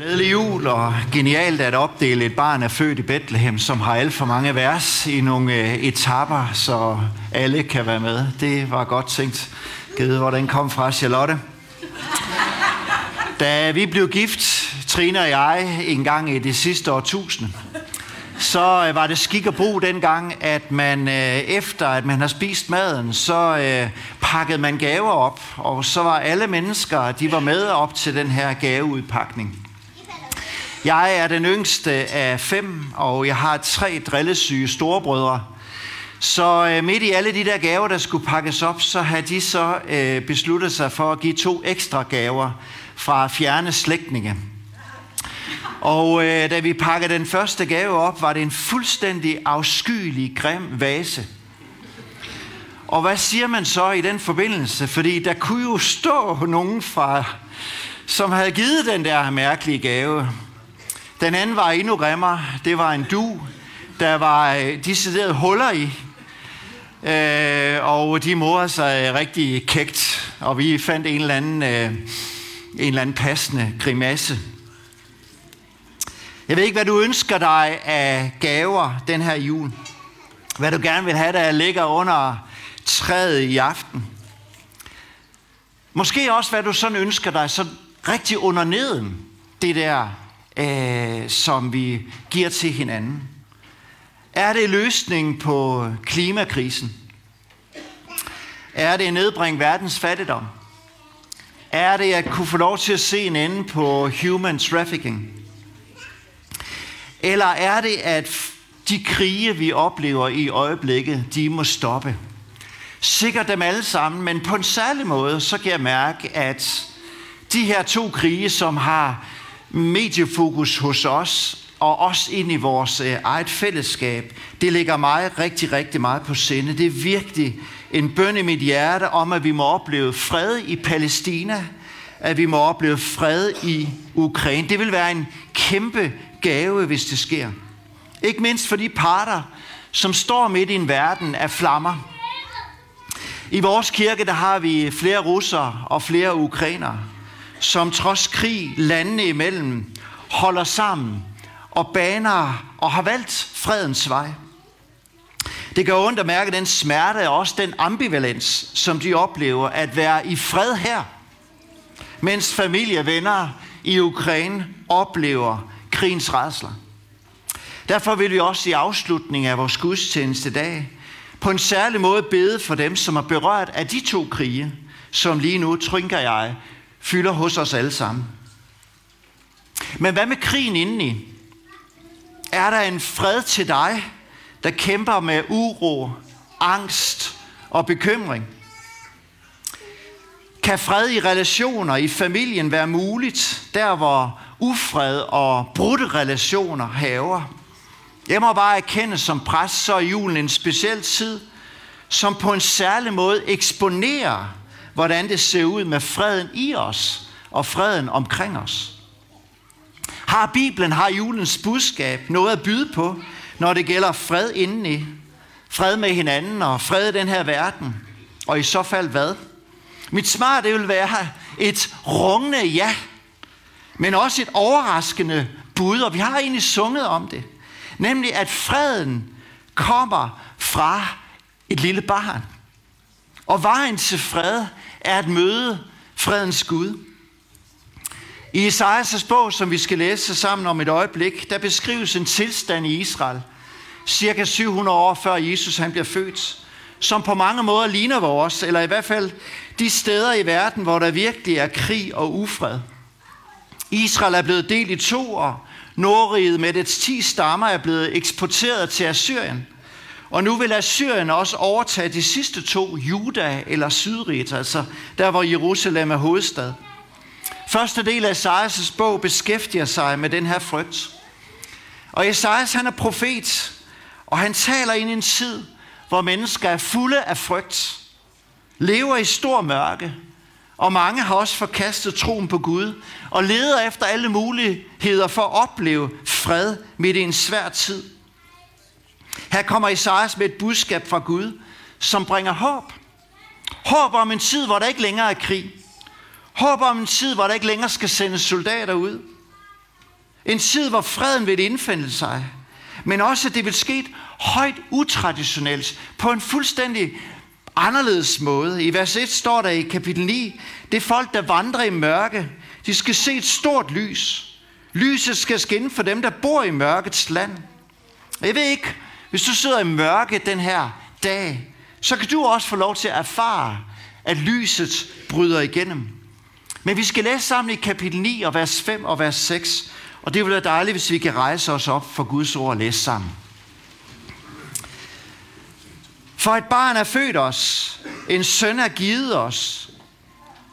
Glædelig jul og genialt at opdele et barn er født i Bethlehem, som har alt for mange vers i nogle øh, etapper, så alle kan være med. Det var godt tænkt. Givet, hvor den kom fra, Charlotte. Da vi blev gift, Trine og jeg, en gang i det sidste årtusinde, så øh, var det skik og brug dengang, at man øh, efter at man har spist maden, så øh, pakkede man gaver op, og så var alle mennesker, de var med op til den her gaveudpakning. Jeg er den yngste af fem, og jeg har tre drillesyge storebrødre. Så øh, midt i alle de der gaver, der skulle pakkes op, så har de så øh, besluttet sig for at give to ekstra gaver fra fjerne slægtninge. Og øh, da vi pakkede den første gave op, var det en fuldstændig afskyelig, grim vase. Og hvad siger man så i den forbindelse? Fordi der kunne jo stå nogen fra, som havde givet den der mærkelige gave. Den anden var endnu grimmere. Det var en du, der var øh, huller i. Øh, og de morede sig rigtig kægt. Og vi fandt en eller anden, øh, en eller anden passende grimasse. Jeg ved ikke, hvad du ønsker dig af gaver den her jul. Hvad du gerne vil have, der ligger under træet i aften. Måske også, hvad du sådan ønsker dig, så rigtig under neden. Det der øh, som vi giver til hinanden? Er det løsningen på klimakrisen? Er det at nedbringe verdens fattigdom? Er det at kunne få lov til at se en ende på human trafficking? Eller er det, at de krige, vi oplever i øjeblikket, de må stoppe? Sikkert dem alle sammen, men på en særlig måde, så kan jeg mærke, at de her to krige, som har mediefokus hos os, og også ind i vores øh, eget fællesskab, det ligger mig rigtig, rigtig meget på sinde. Det er virkelig en bøn i mit hjerte om, at vi må opleve fred i Palæstina, at vi må opleve fred i Ukraine. Det vil være en kæmpe gave, hvis det sker. Ikke mindst for de parter, som står midt i en verden af flammer. I vores kirke, der har vi flere russere og flere ukrainere som trods krig landene imellem holder sammen og baner og har valgt fredens vej. Det gør ondt at mærke den smerte og også den ambivalens, som de oplever at være i fred her, mens familie venner i Ukraine oplever krigens rædsler. Derfor vil vi også i afslutning af vores gudstjeneste dag på en særlig måde bede for dem, som er berørt af de to krige, som lige nu, trynker jeg, fylder hos os alle sammen. Men hvad med krigen indeni? Er der en fred til dig, der kæmper med uro, angst og bekymring? Kan fred i relationer i familien være muligt, der hvor ufred og brudte relationer haver? Jeg må bare erkende som præst, så er julen en speciel tid, som på en særlig måde eksponerer hvordan det ser ud med freden i os og freden omkring os. Har Bibelen, har julens budskab noget at byde på, når det gælder fred indeni, fred med hinanden og fred i den her verden? Og i så fald hvad? Mit svar det vil være et rungende ja, men også et overraskende bud, og vi har egentlig sunget om det. Nemlig at freden kommer fra et lille barn. Og vejen til fred er at møde fredens Gud. I Esajas bog, som vi skal læse sammen om et øjeblik, der beskrives en tilstand i Israel, cirka 700 år før Jesus han bliver født, som på mange måder ligner vores, eller i hvert fald de steder i verden, hvor der virkelig er krig og ufred. Israel er blevet delt i to, og Nordriget med dets ti stammer er blevet eksporteret til Assyrien – og nu vil Assyrien også overtage de sidste to, Juda eller Sydriget, altså der hvor Jerusalem er hovedstad. Første del af Esajas bog beskæftiger sig med den her frygt. Og Esajas han er profet, og han taler ind i en tid, hvor mennesker er fulde af frygt, lever i stor mørke, og mange har også forkastet troen på Gud, og leder efter alle muligheder for at opleve fred midt i en svær tid. Her kommer Isaias med et budskab fra Gud, som bringer håb. Håb om en tid, hvor der ikke længere er krig. Håb om en tid, hvor der ikke længere skal sendes soldater ud. En tid, hvor freden vil indfinde sig. Men også, at det vil ske højt utraditionelt, på en fuldstændig anderledes måde. I vers 1 står der i kapitel 9, det er folk, der vandrer i mørke. De skal se et stort lys. Lyset skal skinne for dem, der bor i mørkets land. Jeg ved ikke, hvis du sidder i mørke den her dag, så kan du også få lov til at erfare, at lyset bryder igennem. Men vi skal læse sammen i kapitel 9 og vers 5 og vers 6, og det vil være dejligt, hvis vi kan rejse os op for Guds ord og læse sammen. For et barn er født os, en søn er givet os,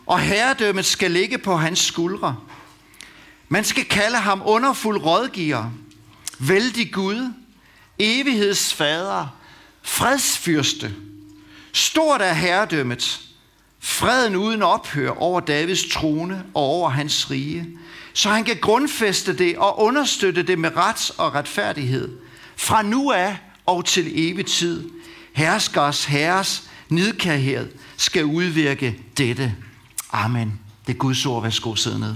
og herredømmet skal ligge på hans skuldre. Man skal kalde ham underfuld rådgiver, vældig Gud, evighedsfader, fredsfyrste. Stort er herredømmet, freden uden ophør over Davids trone og over hans rige, så han kan grundfæste det og understøtte det med ret og retfærdighed. Fra nu af og til evig tid, herskers herres nidkærhed skal udvirke dette. Amen. Det er Guds ord. Værsgo, sidde ned.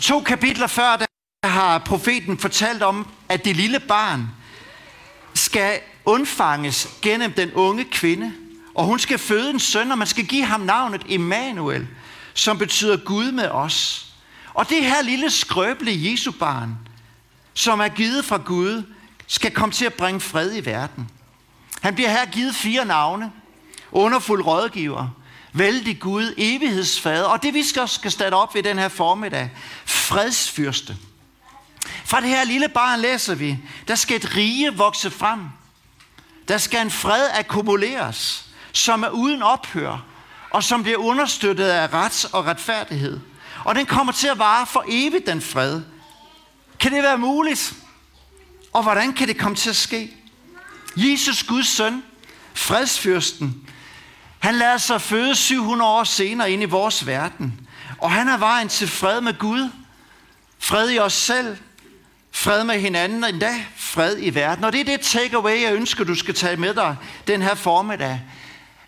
To kapitler før, der har profeten fortalt om, at det lille barn skal undfanges gennem den unge kvinde, og hun skal føde en søn, og man skal give ham navnet Emmanuel, som betyder Gud med os. Og det her lille skrøbelige Jesu barn, som er givet fra Gud, skal komme til at bringe fred i verden. Han bliver her givet fire navne. Underfuld rådgiver, vældig Gud, evighedsfader, og det vi skal, skal starte op ved den her formiddag, fredsfyrste. Fra det her lille barn læser vi, der skal et rige vokse frem. Der skal en fred akkumuleres, som er uden ophør, og som bliver understøttet af ret og retfærdighed. Og den kommer til at vare for evigt, den fred. Kan det være muligt? Og hvordan kan det komme til at ske? Jesus, Guds søn, fredsfyrsten, han lader sig føde 700 år senere ind i vores verden. Og han er vejen til fred med Gud, fred i os selv, fred med hinanden, og endda fred i verden. Og det er det takeaway, jeg ønsker, du skal tage med dig den her formiddag.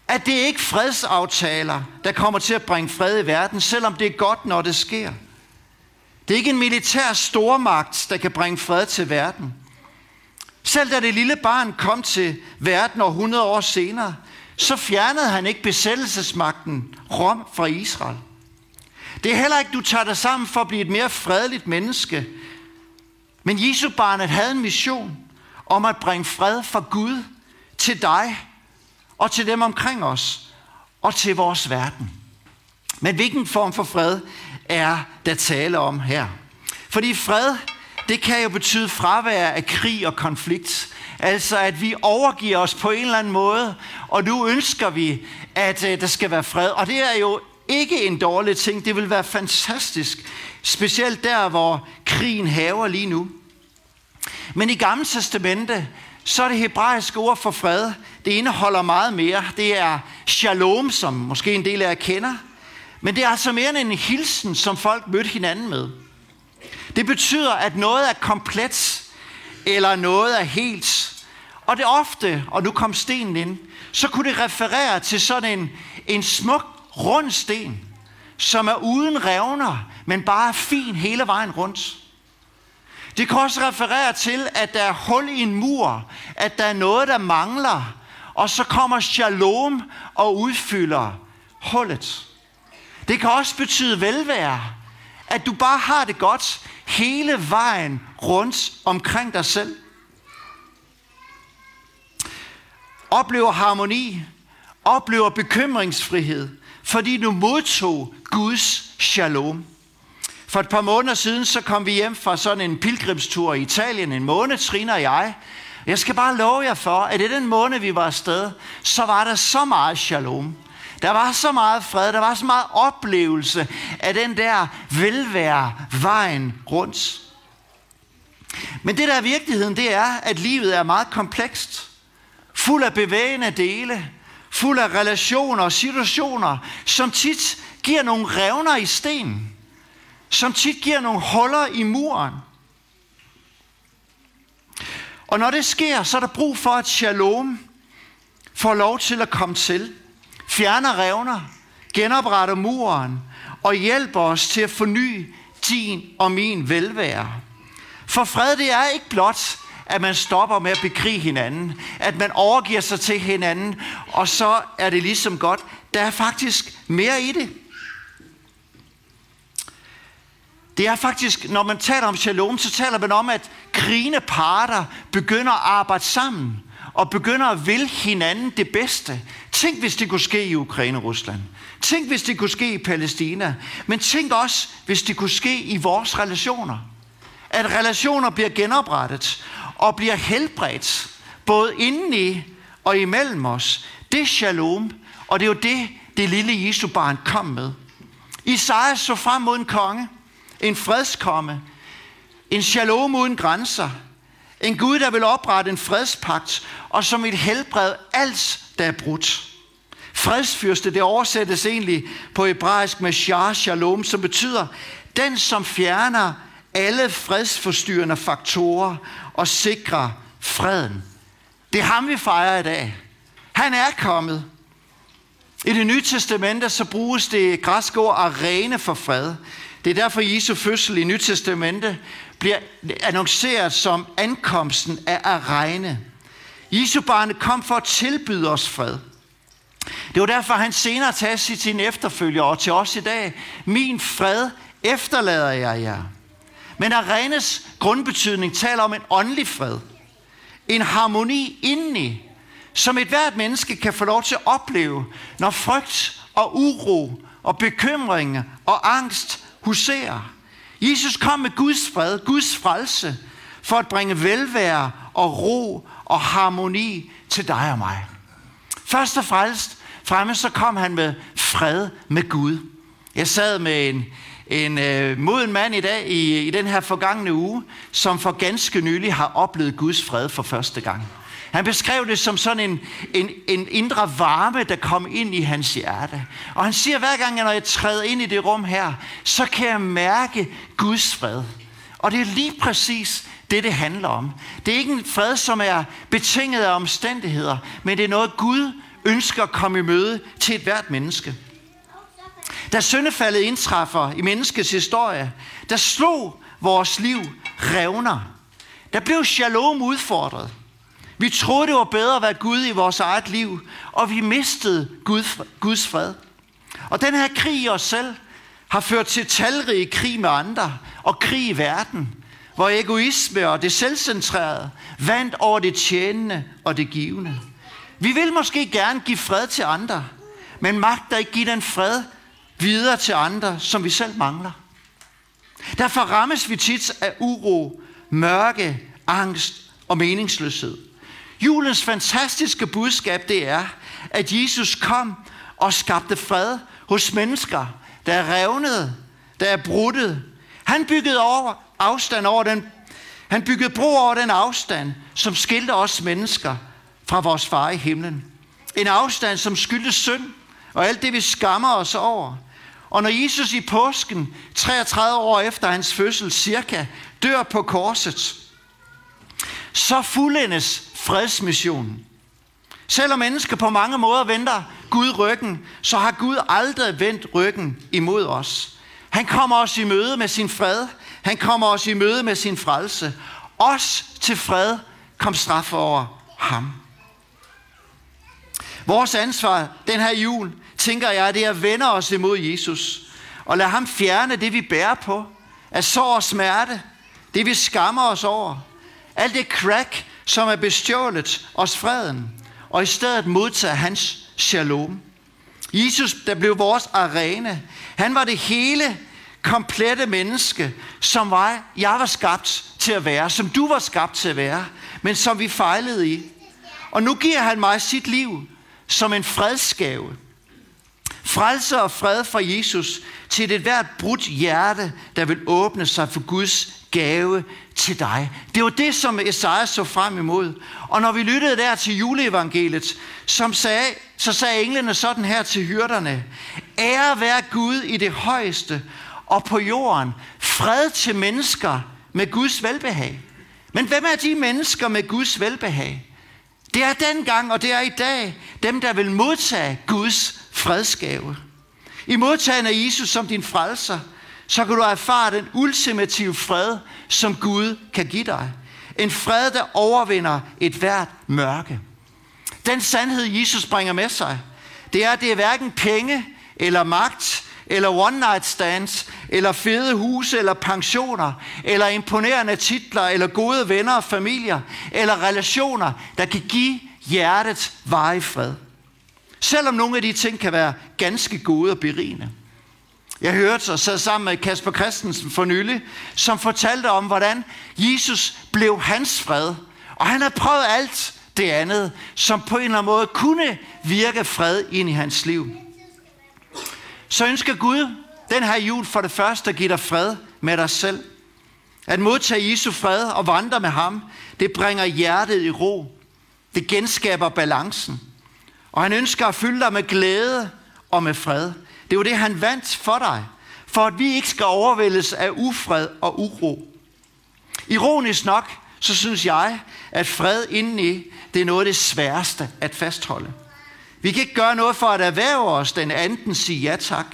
At det ikke fredsaftaler, der kommer til at bringe fred i verden, selvom det er godt, når det sker. Det er ikke en militær stormagt, der kan bringe fred til verden. Selv da det lille barn kom til verden og 100 år senere, så fjernede han ikke besættelsesmagten Rom fra Israel. Det er heller ikke, du tager dig sammen for at blive et mere fredeligt menneske. Men Jesu barnet havde en mission om at bringe fred fra Gud til dig og til dem omkring os og til vores verden. Men hvilken form for fred er der tale om her? Fordi fred, det kan jo betyde fravær af krig og konflikt. Altså at vi overgiver os på en eller anden måde, og nu ønsker vi, at uh, der skal være fred. Og det er jo ikke en dårlig ting. Det vil være fantastisk. Specielt der, hvor krigen haver lige nu. Men i Gamle Testamente, så er det hebraiske ord for fred. Det indeholder meget mere. Det er shalom, som måske en del af jer kender. Men det er altså mere end en hilsen, som folk mødte hinanden med. Det betyder, at noget er komplet, eller noget er helt. Og det ofte, og nu kom stenen ind, så kunne det referere til sådan en, en smuk, rund sten, som er uden revner, men bare fin hele vejen rundt. Det kan også referere til, at der er hul i en mur, at der er noget, der mangler, og så kommer shalom og udfylder hullet. Det kan også betyde velvære, at du bare har det godt hele vejen rundt omkring dig selv. Oplever harmoni, oplever bekymringsfrihed, fordi du modtog Guds shalom. For et par måneder siden, så kom vi hjem fra sådan en pilgrimstur i Italien, en måned, Trine og jeg. Jeg skal bare love jer for, at i den måned, vi var afsted, så var der så meget shalom. Der var så meget fred, der var så meget oplevelse af den der velvære vejen rundt. Men det der er virkeligheden, det er, at livet er meget komplekst. Fuld af bevægende dele, fuld af relationer og situationer, som tit giver nogle revner i stenen som tit giver nogle huller i muren. Og når det sker, så er der brug for, at shalom får lov til at komme til fjerner revner, genopretter muren og hjælper os til at forny din og min velvære. For fred, det er ikke blot, at man stopper med at bekrige hinanden, at man overgiver sig til hinanden, og så er det ligesom godt. Der er faktisk mere i det. Det er faktisk, når man taler om shalom, så taler man om, at krigende parter begynder at arbejde sammen og begynder at vil hinanden det bedste. Tænk, hvis det kunne ske i Ukraine og Rusland. Tænk, hvis det kunne ske i Palæstina. Men tænk også, hvis det kunne ske i vores relationer. At relationer bliver genoprettet og bliver helbredt, både indeni og imellem os. Det er shalom, og det er jo det, det lille Jesu barn kom med. Isaias så frem mod en konge, en fredskomme, en shalom uden grænser, en Gud, der vil oprette en fredspagt, og som et helbred alt, der er brudt. Fredsfyrste, det oversættes egentlig på hebraisk med shah shalom, som betyder den, som fjerner alle fredsforstyrrende faktorer og sikrer freden. Det er ham, vi fejrer i dag. Han er kommet. I det nye testamente så bruges det græske ord arene for fred. Det er derfor Jesu fødsel i Nyt Testamente bliver annonceret som ankomsten af arene. Jesu barne kom for at tilbyde os fred. Det var derfor, han senere tager til sine efterfølgere og til os i dag. Min fred efterlader jeg jer. Men arenes grundbetydning taler om en åndelig fred. En harmoni indeni, som et hvert menneske kan få lov til at opleve, når frygt og uro og bekymring og angst huserer. Jesus kom med Guds fred, Guds frelse, for at bringe velvære og ro og harmoni til dig og mig. Først og fremmest, fremme så kom han med fred med Gud. Jeg sad med en, en øh, moden mand i dag i, i den her forgangne uge, som for ganske nylig har oplevet Guds fred for første gang. Han beskrev det som sådan en, en, en indre varme, der kom ind i hans hjerte. Og han siger, hver gang, når jeg træder ind i det rum her, så kan jeg mærke Guds fred. Og det er lige præcis det, det handler om. Det er ikke en fred, som er betinget af omstændigheder, men det er noget, Gud ønsker at komme i møde til et hvert menneske. Da syndefaldet indtræffer i menneskets historie, der slog vores liv revner. Der blev shalom udfordret. Vi troede, det var bedre at være Gud i vores eget liv, og vi mistede Gud, Guds fred. Og den her krig i os selv har ført til talrige krig med andre, og krig i verden, hvor egoisme og det selvcentrerede vandt over det tjenende og det givende. Vi vil måske gerne give fred til andre, men magter ikke give den fred videre til andre, som vi selv mangler. Derfor rammes vi tit af uro, mørke, angst og meningsløshed. Julens fantastiske budskab det er, at Jesus kom og skabte fred hos mennesker, der er revnet, der er bruttet. Han byggede over afstand over den, han byggede bro over den afstand, som skilte os mennesker fra vores far i himlen. En afstand, som skyldte synd, og alt det, vi skammer os over. Og når Jesus i påsken, 33 år efter hans fødsel cirka, dør på korset, så fuldendes fredsmissionen. Selvom mennesker på mange måder vender Gud ryggen, så har Gud aldrig vendt ryggen imod os. Han kommer os i møde med sin fred. Han kommer os i møde med sin frelse. Os til fred kom straf over ham. Vores ansvar den her jul, tænker jeg, det er at vende os imod Jesus. Og lade ham fjerne det, vi bærer på. Af sår og smerte. Det, vi skammer os over. Alt det crack, som er bestjålet os freden, og i stedet modtager hans shalom. Jesus, der blev vores arena. Han var det hele komplette menneske, som var, jeg var skabt til at være, som du var skabt til at være, men som vi fejlede i. Og nu giver han mig sit liv som en fredsgave. Frelse og fred fra Jesus til et hvert brudt hjerte, der vil åbne sig for Guds gave til dig. Det var det, som Esajas så frem imod. Og når vi lyttede der til juleevangeliet, som sagde, så sagde englene sådan her til hyrderne. Ære være Gud i det højeste, og på jorden fred til mennesker med Guds velbehag. Men hvem er de mennesker med Guds velbehag? Det er dengang, og det er i dag, dem, der vil modtage Guds fredsgave. I modtagen af Jesus som din frelser, så kan du erfare den ultimative fred, som Gud kan give dig. En fred, der overvinder et hvert mørke. Den sandhed, Jesus bringer med sig, det er, at det er hverken penge eller magt, eller one night stands, eller fede huse, eller pensioner, eller imponerende titler, eller gode venner og familier, eller relationer, der kan give hjertet varig fred. Selvom nogle af de ting kan være ganske gode og berigende. Jeg hørte og sad sammen med Kasper Christensen for nylig, som fortalte om, hvordan Jesus blev hans fred. Og han har prøvet alt det andet, som på en eller anden måde kunne virke fred ind i hans liv. Så ønsker Gud den her jul for det første at give dig fred med dig selv. At modtage Jesu fred og vandre med ham, det bringer hjertet i ro. Det genskaber balancen. Og han ønsker at fylde dig med glæde og med fred. Det er det, han vandt for dig. For at vi ikke skal overvældes af ufred og uro. Ironisk nok, så synes jeg, at fred indeni, det er noget af det sværeste at fastholde. Vi kan ikke gøre noget for at erhverve os den anden sige ja tak.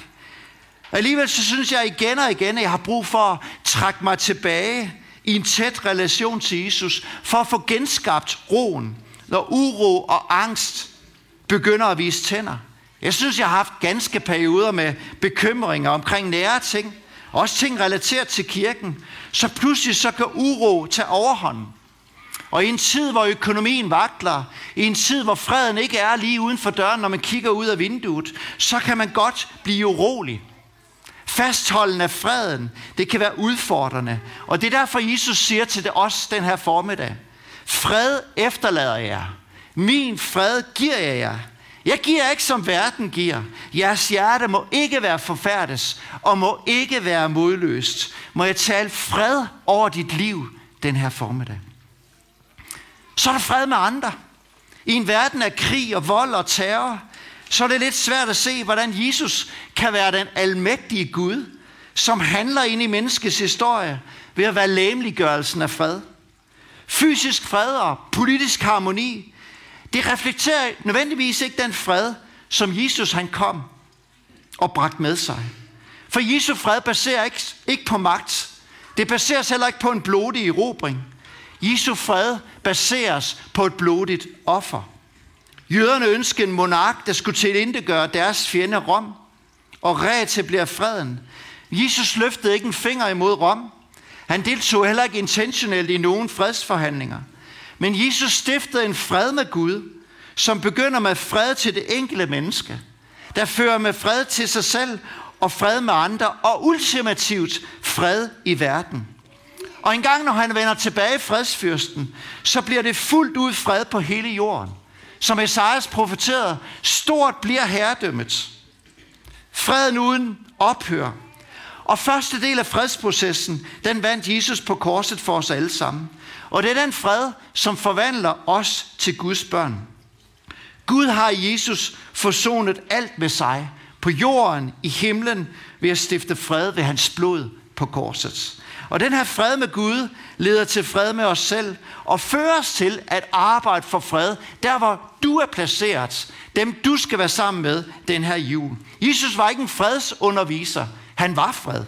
Alligevel så synes jeg igen og igen, at jeg har brug for at trække mig tilbage i en tæt relation til Jesus, for at få genskabt roen, når uro og angst begynder at vise tænder. Jeg synes, jeg har haft ganske perioder med bekymringer omkring nære ting, også ting relateret til kirken, så pludselig så kan uro tage overhånden. Og i en tid, hvor økonomien vakler, i en tid, hvor freden ikke er lige uden for døren, når man kigger ud af vinduet, så kan man godt blive urolig. Fastholden af freden, det kan være udfordrende. Og det er derfor, Jesus siger til det os den her formiddag. Fred efterlader jeg. Min fred giver jeg jer. Jeg giver ikke, som verden giver. Jeres hjerte må ikke være forfærdes, og må ikke være modløst. Må jeg tale fred over dit liv den her formiddag. Så er der fred med andre. I en verden af krig og vold og terror, så er det lidt svært at se, hvordan Jesus kan være den almægtige Gud, som handler ind i menneskets historie ved at være læmeliggørelsen af fred. Fysisk fred og politisk harmoni, det reflekterer nødvendigvis ikke den fred, som Jesus han kom og bragte med sig. For Jesu fred baserer ikke, ikke på magt. Det baseres heller ikke på en blodig erobring. Jesu fred baseres på et blodigt offer. Jøderne ønskede en monark, der skulle tilindegøre deres fjende Rom og reetablere freden. Jesus løftede ikke en finger imod Rom. Han deltog heller ikke intentionelt i nogen fredsforhandlinger. Men Jesus stiftede en fred med Gud, som begynder med fred til det enkelte menneske, der fører med fred til sig selv og fred med andre, og ultimativt fred i verden. Og en gang når han vender tilbage fredsfyrsten, så bliver det fuldt ud fred på hele jorden. Som Esajas profeterede, stort bliver herredømmet. Freden uden ophør. Og første del af fredsprocessen, den vandt Jesus på korset for os alle sammen. Og det er den fred, som forvandler os til Guds børn. Gud har i Jesus forsonet alt med sig, på jorden, i himlen, ved at stifte fred ved hans blod på korset. Og den her fred med Gud leder til fred med os selv og fører os til at arbejde for fred, der hvor du er placeret, dem du skal være sammen med den her jul. Jesus var ikke en fredsunderviser, han var fred.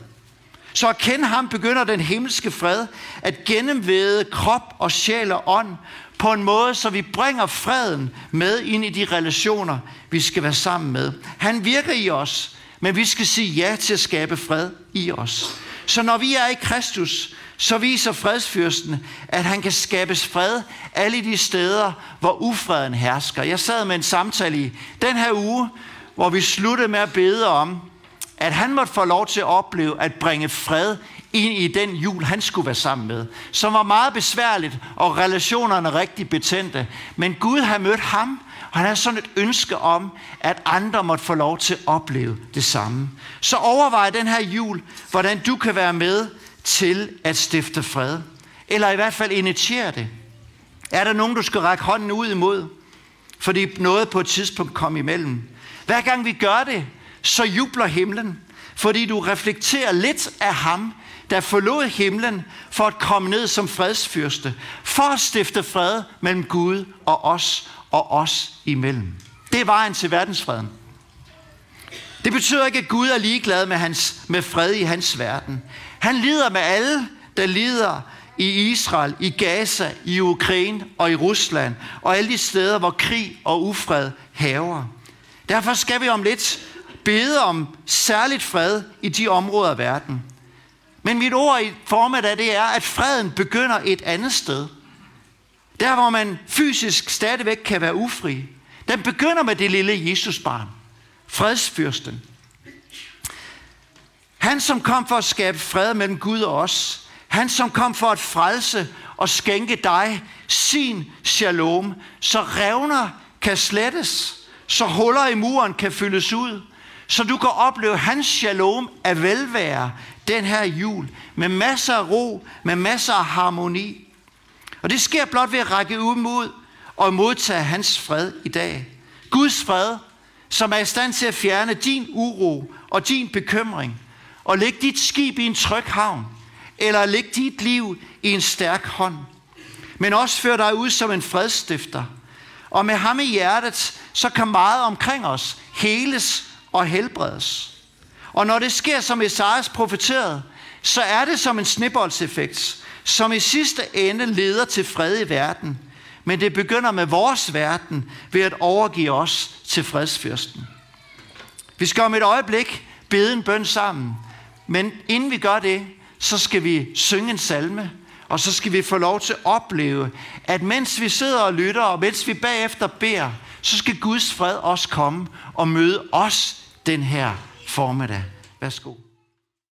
Så at kende ham begynder den himmelske fred at gennemvæde krop og sjæl og ånd på en måde, så vi bringer freden med ind i de relationer, vi skal være sammen med. Han virker i os, men vi skal sige ja til at skabe fred i os. Så når vi er i Kristus, så viser fredsfyrsten, at han kan skabes fred alle de steder, hvor ufreden hersker. Jeg sad med en samtale i den her uge, hvor vi sluttede med at bede om, at han måtte få lov til at opleve at bringe fred ind i den jul, han skulle være sammen med, som var meget besværligt, og relationerne rigtig betændte. Men Gud har mødt ham, og han har sådan et ønske om, at andre måtte få lov til at opleve det samme. Så overvej den her jul, hvordan du kan være med til at stifte fred. Eller i hvert fald initiere det. Er der nogen, du skal række hånden ud imod? Fordi noget på et tidspunkt kom imellem. Hver gang vi gør det, så jubler himlen. Fordi du reflekterer lidt af ham, der forlod himlen for at komme ned som fredsfyrste. For at stifte fred mellem Gud og os og os imellem. Det er vejen til verdensfreden. Det betyder ikke, at Gud er ligeglad med, hans, med fred i hans verden. Han lider med alle, der lider i Israel, i Gaza, i Ukraine og i Rusland, og alle de steder, hvor krig og ufred haver. Derfor skal vi om lidt bede om særligt fred i de områder af verden. Men mit ord i formiddag, det er, at freden begynder et andet sted. Der, hvor man fysisk stadigvæk kan være ufri. Den begynder med det lille Jesusbarn. Fredsfyrsten. Han, som kom for at skabe fred mellem Gud og os. Han, som kom for at frelse og skænke dig sin shalom, så revner kan slettes, så huller i muren kan fyldes ud, så du kan opleve hans shalom af velvære den her jul, med masser af ro, med masser af harmoni. Og det sker blot ved at række ud mod og modtage hans fred i dag. Guds fred, som er i stand til at fjerne din uro og din bekymring, og lægge dit skib i en tryg havn, eller lægge dit liv i en stærk hånd. Men også føre dig ud som en fredstifter. Og med ham i hjertet, så kan meget omkring os heles og helbredes. Og når det sker, som Esajas profeterede, så er det som en snibboldseffekt, som i sidste ende leder til fred i verden. Men det begynder med vores verden ved at overgive os til fredsfyrsten. Vi skal om et øjeblik bede en bøn sammen. Men inden vi gør det, så skal vi synge en salme, og så skal vi få lov til at opleve, at mens vi sidder og lytter, og mens vi bagefter beder, så skal Guds fred også komme og møde os den her formiddag. Værsgo.